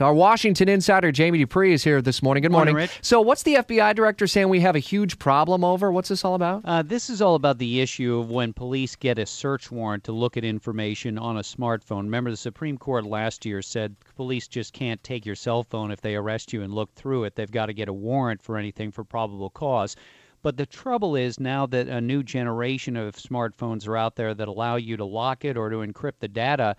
Our Washington insider Jamie Dupree is here this morning. Good morning. Morning, Rich. So, what's the FBI director saying we have a huge problem over? What's this all about? Uh, this is all about the issue of when police get a search warrant to look at information on a smartphone. Remember, the Supreme Court last year said police just can't take your cell phone if they arrest you and look through it. They've got to get a warrant for anything for probable cause. But the trouble is now that a new generation of smartphones are out there that allow you to lock it or to encrypt the data,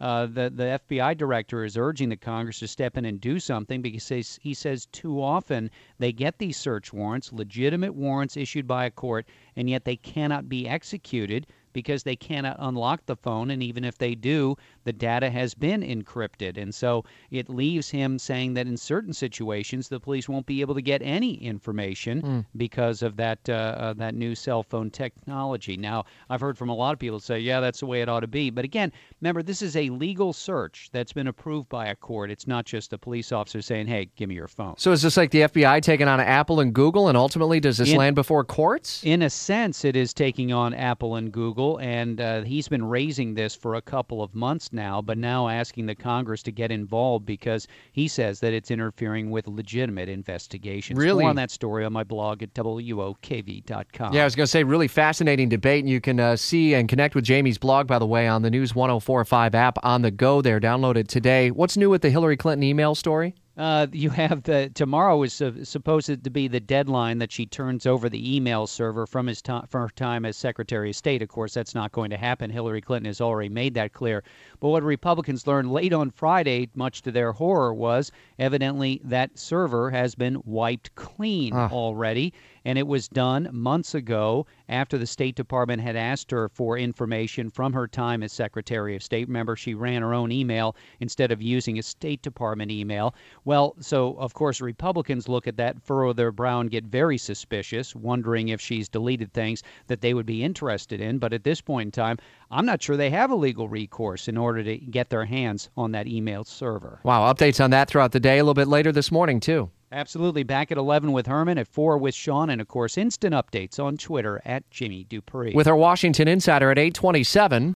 uh, the the FBI director is urging the Congress to step in and do something because he says, he says too often they get these search warrants, legitimate warrants issued by a court, and yet they cannot be executed because they cannot unlock the phone. And even if they do, the data has been encrypted. And so it leaves him saying that in certain situations, the police won't be able to get any information because of that, uh, uh, that new cell phone technology. Now, I've heard from a lot of people say, yeah, that's the way it ought to be. But again, remember, this is a legal search that's been approved by a court. It's not just a police officer saying, hey, give me your phone. So, is this like the FBI taking on Apple and Google, and ultimately does this In- land before courts? In a sense, it is taking on Apple and Google, and uh, he's been raising this for a couple of months now, but now asking the Congress to get involved because he says that it's interfering with legitimate investigations. Really? More on that story on my blog at WOKV.com. Yeah, I was going to say, really fascinating debate. And you can uh, see and connect with Jamie's blog, by the way, on the News 1045 app on the go there. Download it today. What's new with the Hillary Clinton email story? Uh, you have the tomorrow is uh, supposed to be the deadline that she turns over the email server from his time from her time as Secretary of State. Of course, that's not going to happen. Hillary Clinton has already made that clear. But what Republicans learned late on Friday, much to their horror, was evidently that server has been wiped clean Ah. already, and it was done months ago after the State Department had asked her for information from her time as Secretary of State. Remember, she ran her own email instead of using a State Department email. Well, so of course, Republicans look at that, furrow their brow, and get very suspicious, wondering if she's deleted things that they would be interested in. But at this point in time, I'm not sure they have a legal recourse in order to get their hands on that email server. Wow, updates on that throughout the day, a little bit later this morning, too. Absolutely. Back at 11 with Herman, at 4 with Sean, and of course, instant updates on Twitter at Jimmy Dupree. With our Washington Insider at 827.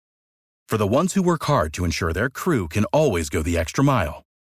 For the ones who work hard to ensure their crew can always go the extra mile,